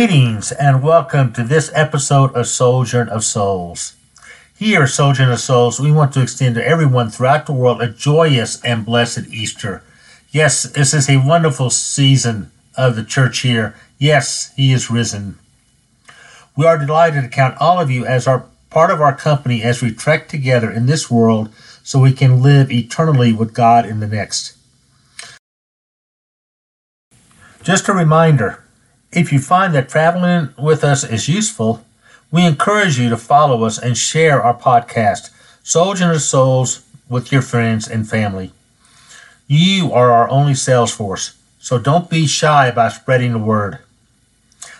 Greetings and welcome to this episode of Sojourn of Souls. Here Sojourn of Souls, we want to extend to everyone throughout the world a joyous and blessed Easter. Yes, this is a wonderful season of the church here. Yes, He is risen. We are delighted to count all of you as our part of our company as we trek together in this world so we can live eternally with God in the next. Just a reminder if you find that traveling with us is useful, we encourage you to follow us and share our podcast, of Souls, with your friends and family. You are our only sales force, so don't be shy about spreading the word.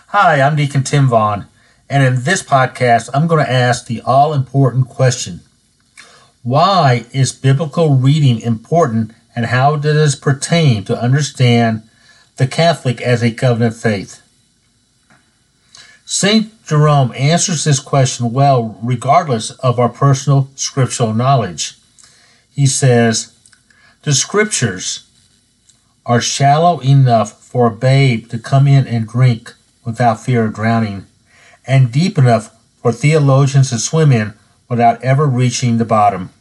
Hi, I'm Deacon Tim Vaughn, and in this podcast, I'm going to ask the all important question Why is biblical reading important, and how does it pertain to understand the Catholic as a covenant faith? St. Jerome answers this question well, regardless of our personal scriptural knowledge. He says, The scriptures are shallow enough for a babe to come in and drink without fear of drowning, and deep enough for theologians to swim in without ever reaching the bottom.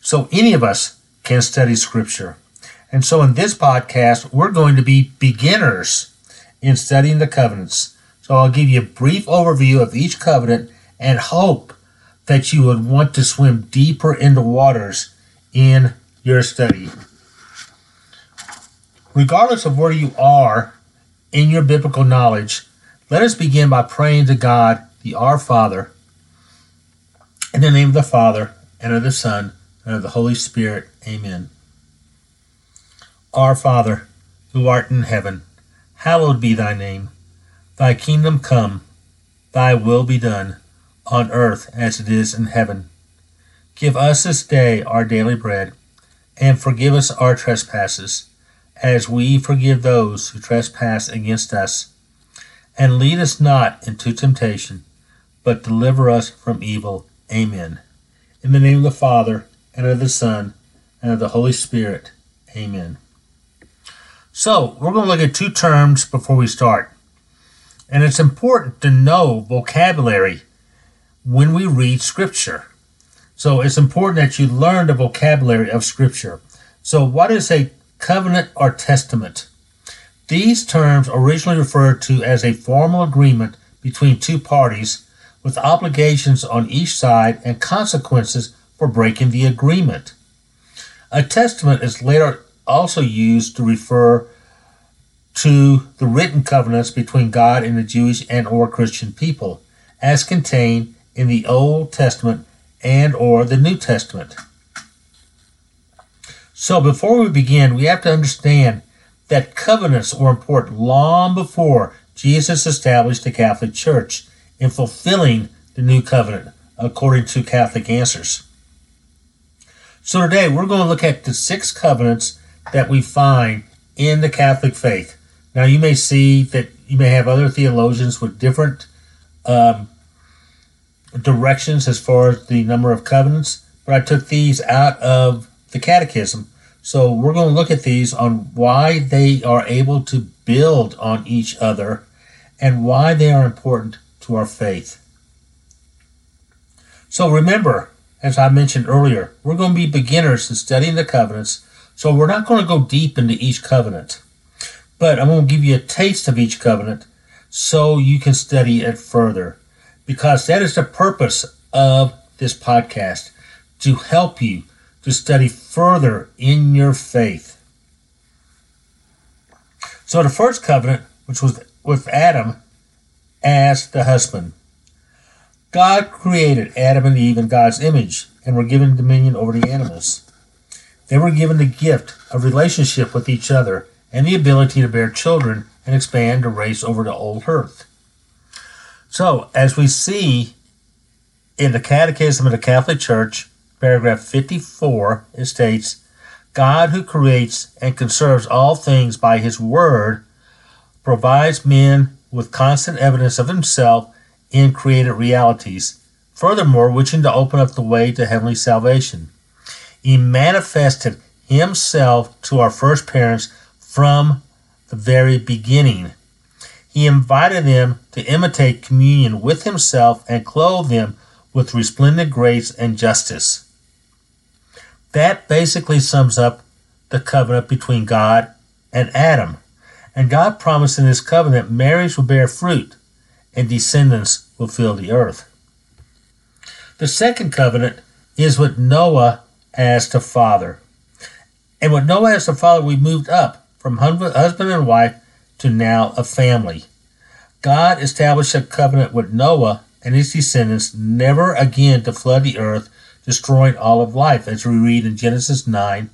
So any of us can study scripture. And so in this podcast, we're going to be beginners in studying the covenants so I'll give you a brief overview of each covenant and hope that you would want to swim deeper in the waters in your study. Regardless of where you are in your biblical knowledge, let us begin by praying to God, the Our Father, in the name of the Father, and of the Son, and of the Holy Spirit. Amen. Our Father, who art in heaven, hallowed be thy name. Thy kingdom come, thy will be done, on earth as it is in heaven. Give us this day our daily bread, and forgive us our trespasses, as we forgive those who trespass against us. And lead us not into temptation, but deliver us from evil. Amen. In the name of the Father, and of the Son, and of the Holy Spirit. Amen. So, we're going to look at two terms before we start. And it's important to know vocabulary when we read Scripture. So it's important that you learn the vocabulary of Scripture. So, what is a covenant or testament? These terms originally referred to as a formal agreement between two parties with obligations on each side and consequences for breaking the agreement. A testament is later also used to refer to the written covenants between God and the Jewish and or Christian people as contained in the Old Testament and or the New Testament. So before we begin, we have to understand that covenants were important long before Jesus established the Catholic Church in fulfilling the new covenant according to Catholic answers. So today we're going to look at the six covenants that we find in the Catholic faith. Now, you may see that you may have other theologians with different um, directions as far as the number of covenants, but I took these out of the catechism. So we're going to look at these on why they are able to build on each other and why they are important to our faith. So remember, as I mentioned earlier, we're going to be beginners in studying the covenants, so we're not going to go deep into each covenant. But I'm going to give you a taste of each covenant so you can study it further. Because that is the purpose of this podcast to help you to study further in your faith. So, the first covenant, which was with Adam as the husband, God created Adam and Eve in God's image and were given dominion over the animals. They were given the gift of relationship with each other and the ability to bear children and expand the race over the old earth. So, as we see in the Catechism of the Catholic Church, paragraph 54, it states God, who creates and conserves all things by his word, provides men with constant evidence of himself in created realities, furthermore, wishing to open up the way to heavenly salvation. He manifested himself to our first parents from the very beginning. He invited them to imitate communion with himself and clothe them with resplendent grace and justice. That basically sums up the covenant between God and Adam. And God promised in his covenant marriage will bear fruit and descendants will fill the earth. The second covenant is with Noah as the father. And with Noah as the father, we moved up from husband and wife to now a family. God established a covenant with Noah and his descendants never again to flood the earth, destroying all of life, as we read in Genesis 9,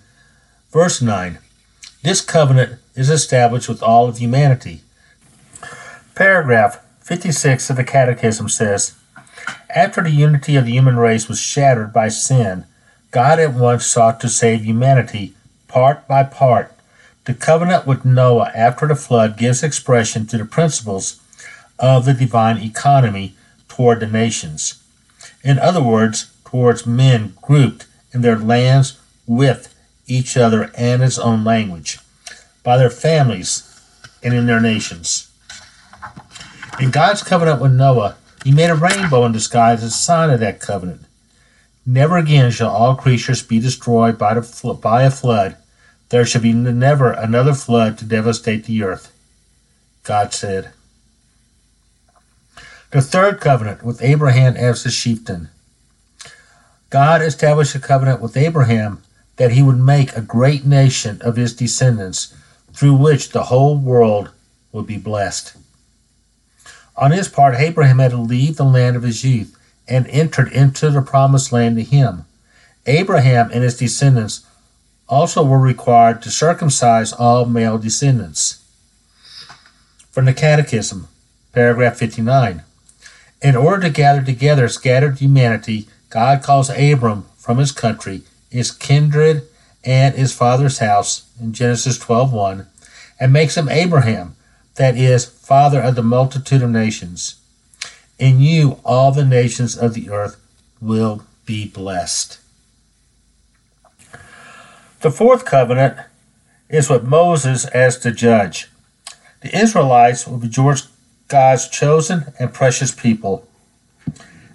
verse 9. This covenant is established with all of humanity. Paragraph 56 of the Catechism says After the unity of the human race was shattered by sin, God at once sought to save humanity part by part. The covenant with Noah after the flood gives expression to the principles of the divine economy toward the nations. In other words, towards men grouped in their lands with each other and its own language, by their families and in their nations. In God's covenant with Noah, he made a rainbow in disguise as a sign of that covenant. Never again shall all creatures be destroyed by, the, by a flood. There shall be never another flood to devastate the earth. God said. The third covenant with Abraham as the chieftain. God established a covenant with Abraham that he would make a great nation of his descendants, through which the whole world would be blessed. On his part, Abraham had to leave the land of his youth and entered into the promised land to him. Abraham and his descendants also were required to circumcise all male descendants. From the Catechism, paragraph 59. In order to gather together scattered humanity, God calls Abram from his country, his kindred, and his father's house in Genesis 12:1, and makes him Abraham, that is, father of the multitude of nations. In you all the nations of the earth will be blessed. The fourth covenant is with Moses as the judge. The Israelites will be God's chosen and precious people.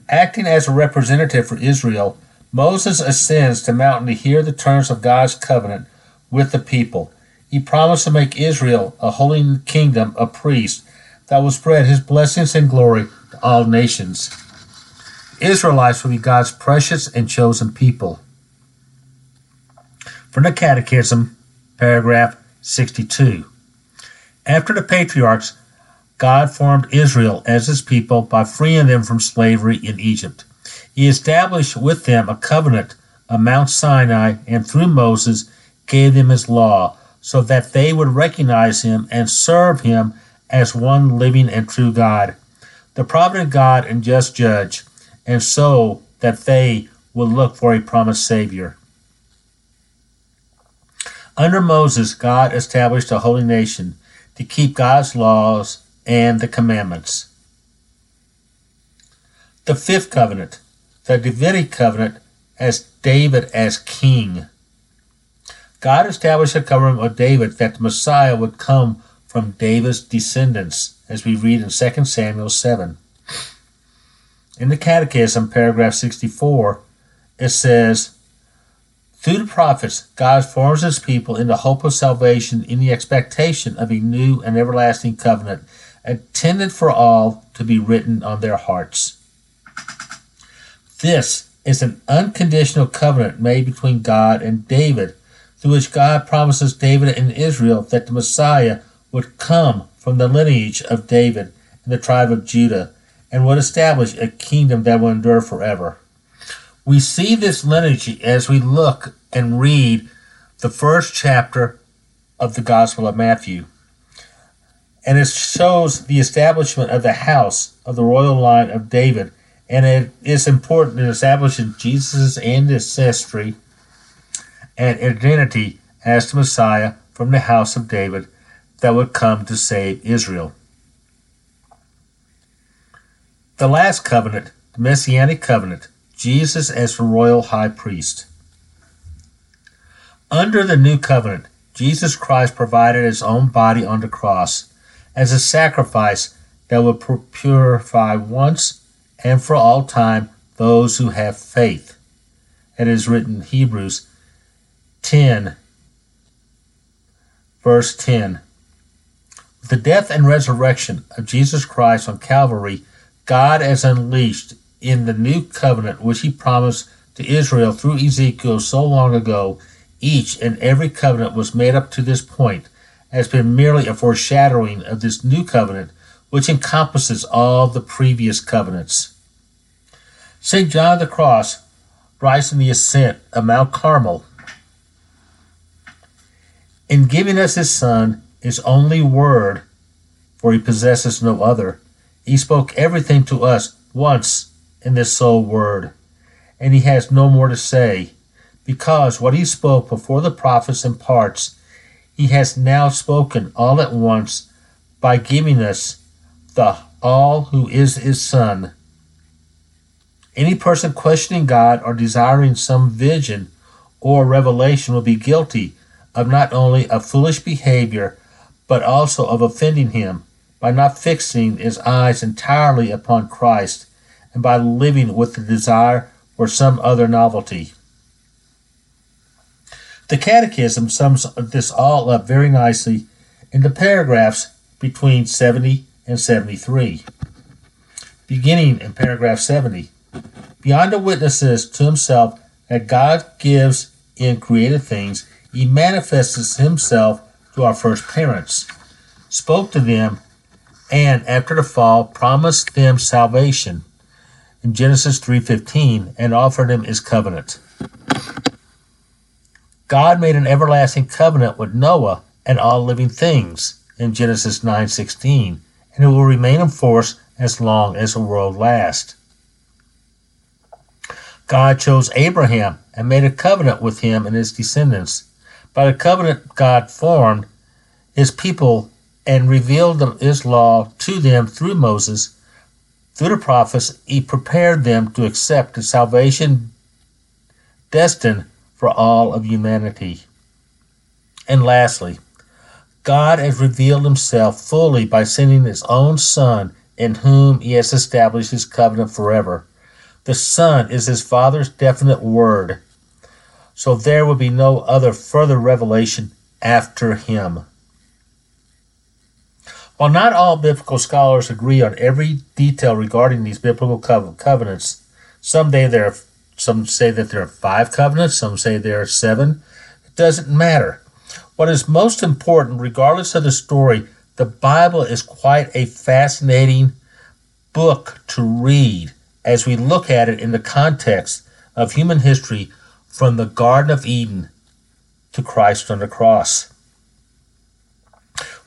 Acting as a representative for Israel, Moses ascends the mountain to hear the terms of God's covenant with the people. He promised to make Israel a holy kingdom of priests that will spread his blessings and glory to all nations. Israelites will be God's precious and chosen people. From the Catechism, paragraph 62. After the patriarchs God formed Israel as his people by freeing them from slavery in Egypt. He established with them a covenant of Mount Sinai and through Moses gave them his law so that they would recognize him and serve him as one living and true God, the provident God and just judge, and so that they would look for a promised Savior. Under Moses, God established a holy nation to keep God's laws and the commandments. The fifth covenant, the Davidic covenant, as David as king. God established a covenant with David that the Messiah would come from David's descendants, as we read in 2 Samuel 7. In the Catechism, paragraph 64, it says, Through the prophets, God forms his people in the hope of salvation in the expectation of a new and everlasting covenant intended for all to be written on their hearts. This is an unconditional covenant made between God and David, through which God promises David and Israel that the Messiah would come from the lineage of David and the tribe of Judah and would establish a kingdom that will endure forever. We see this lineage as we look and read the first chapter of the Gospel of Matthew and it shows the establishment of the house of the royal line of David. And it is important in establishing Jesus' ancestry and identity as the Messiah from the house of David that would come to save Israel. The last covenant, the Messianic covenant, Jesus as the royal high priest. Under the new covenant, Jesus Christ provided his own body on the cross as a sacrifice that would purify once and for all time those who have faith. It is written in Hebrews 10, verse 10. With The death and resurrection of Jesus Christ on Calvary, God has unleashed in the new covenant which he promised to Israel through Ezekiel so long ago. Each and every covenant was made up to this point has been merely a foreshadowing of this new covenant which encompasses all the previous covenants. St. John of the Cross writes in the ascent of Mount Carmel In giving us his Son, his only word, for he possesses no other, he spoke everything to us once in this sole word, and he has no more to say, because what he spoke before the prophets in parts, he has now spoken all at once by giving us the all who is his Son. Any person questioning God or desiring some vision or revelation will be guilty of not only a foolish behavior, but also of offending him by not fixing his eyes entirely upon Christ and by living with the desire for some other novelty. The Catechism sums this all up very nicely in the paragraphs between 70 and 73. Beginning in paragraph 70, beyond the witnesses to himself that God gives in created things, he manifests himself to our first parents, spoke to them, and after the fall promised them salvation in Genesis 3:15 and offered them his covenant. God made an everlasting covenant with Noah and all living things in Genesis 9:16, and it will remain in force as long as the world lasts. God chose Abraham and made a covenant with him and his descendants. By the covenant God formed his people and revealed his law to them through Moses. Through the prophets, he prepared them to accept the salvation destined for all of humanity. And lastly, God has revealed himself fully by sending his own Son, in whom he has established his covenant forever. The Son is his Father's definite word, so there will be no other further revelation after him. While not all biblical scholars agree on every detail regarding these biblical covenants, some say there are some say that there are five covenants, some say there are seven. It doesn't matter. What is most important, regardless of the story, the Bible is quite a fascinating book to read as we look at it in the context of human history from the Garden of Eden to Christ on the cross.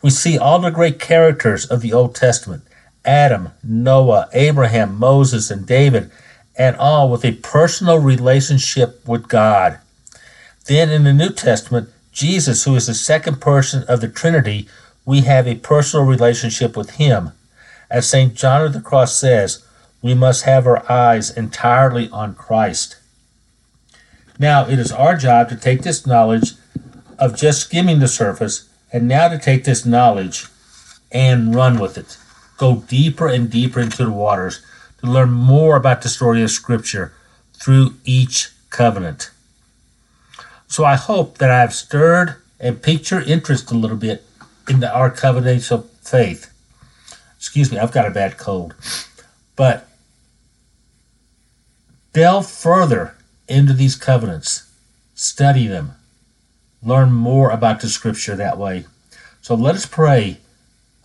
We see all the great characters of the Old Testament Adam, Noah, Abraham, Moses, and David and all with a personal relationship with God. Then in the New Testament, Jesus, who is the second person of the Trinity, we have a personal relationship with him. As St. John of the Cross says, we must have our eyes entirely on Christ. Now, it is our job to take this knowledge of just skimming the surface and now to take this knowledge and run with it. Go deeper and deeper into the waters to learn more about the story of Scripture through each covenant. So I hope that I've stirred and piqued your interest a little bit into our covenantal faith. Excuse me, I've got a bad cold. But delve further into these covenants, study them, learn more about the Scripture that way. So let us pray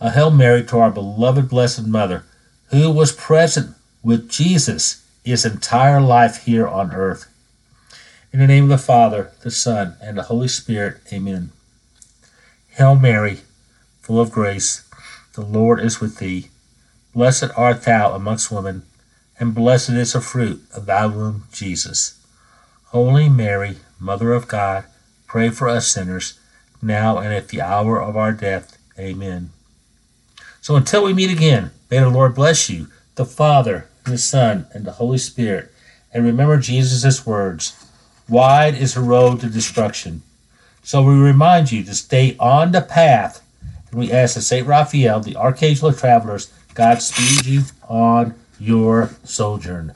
a Hail Mary to our beloved Blessed Mother, who was present with Jesus his entire life here on earth. In the name of the Father, the Son, and the Holy Spirit, amen. Hail Mary, full of grace, the Lord is with thee. Blessed art thou amongst women, and blessed is the fruit of thy womb, Jesus. Holy Mary, Mother of God, pray for us sinners, now and at the hour of our death. Amen. So until we meet again, may the Lord bless you, the Father, and the Son, and the Holy Spirit. And remember Jesus' words Wide is the road to destruction. So we remind you to stay on the path And we ask that St. Raphael, the Archangel of Travelers, God speed you on your sojourn.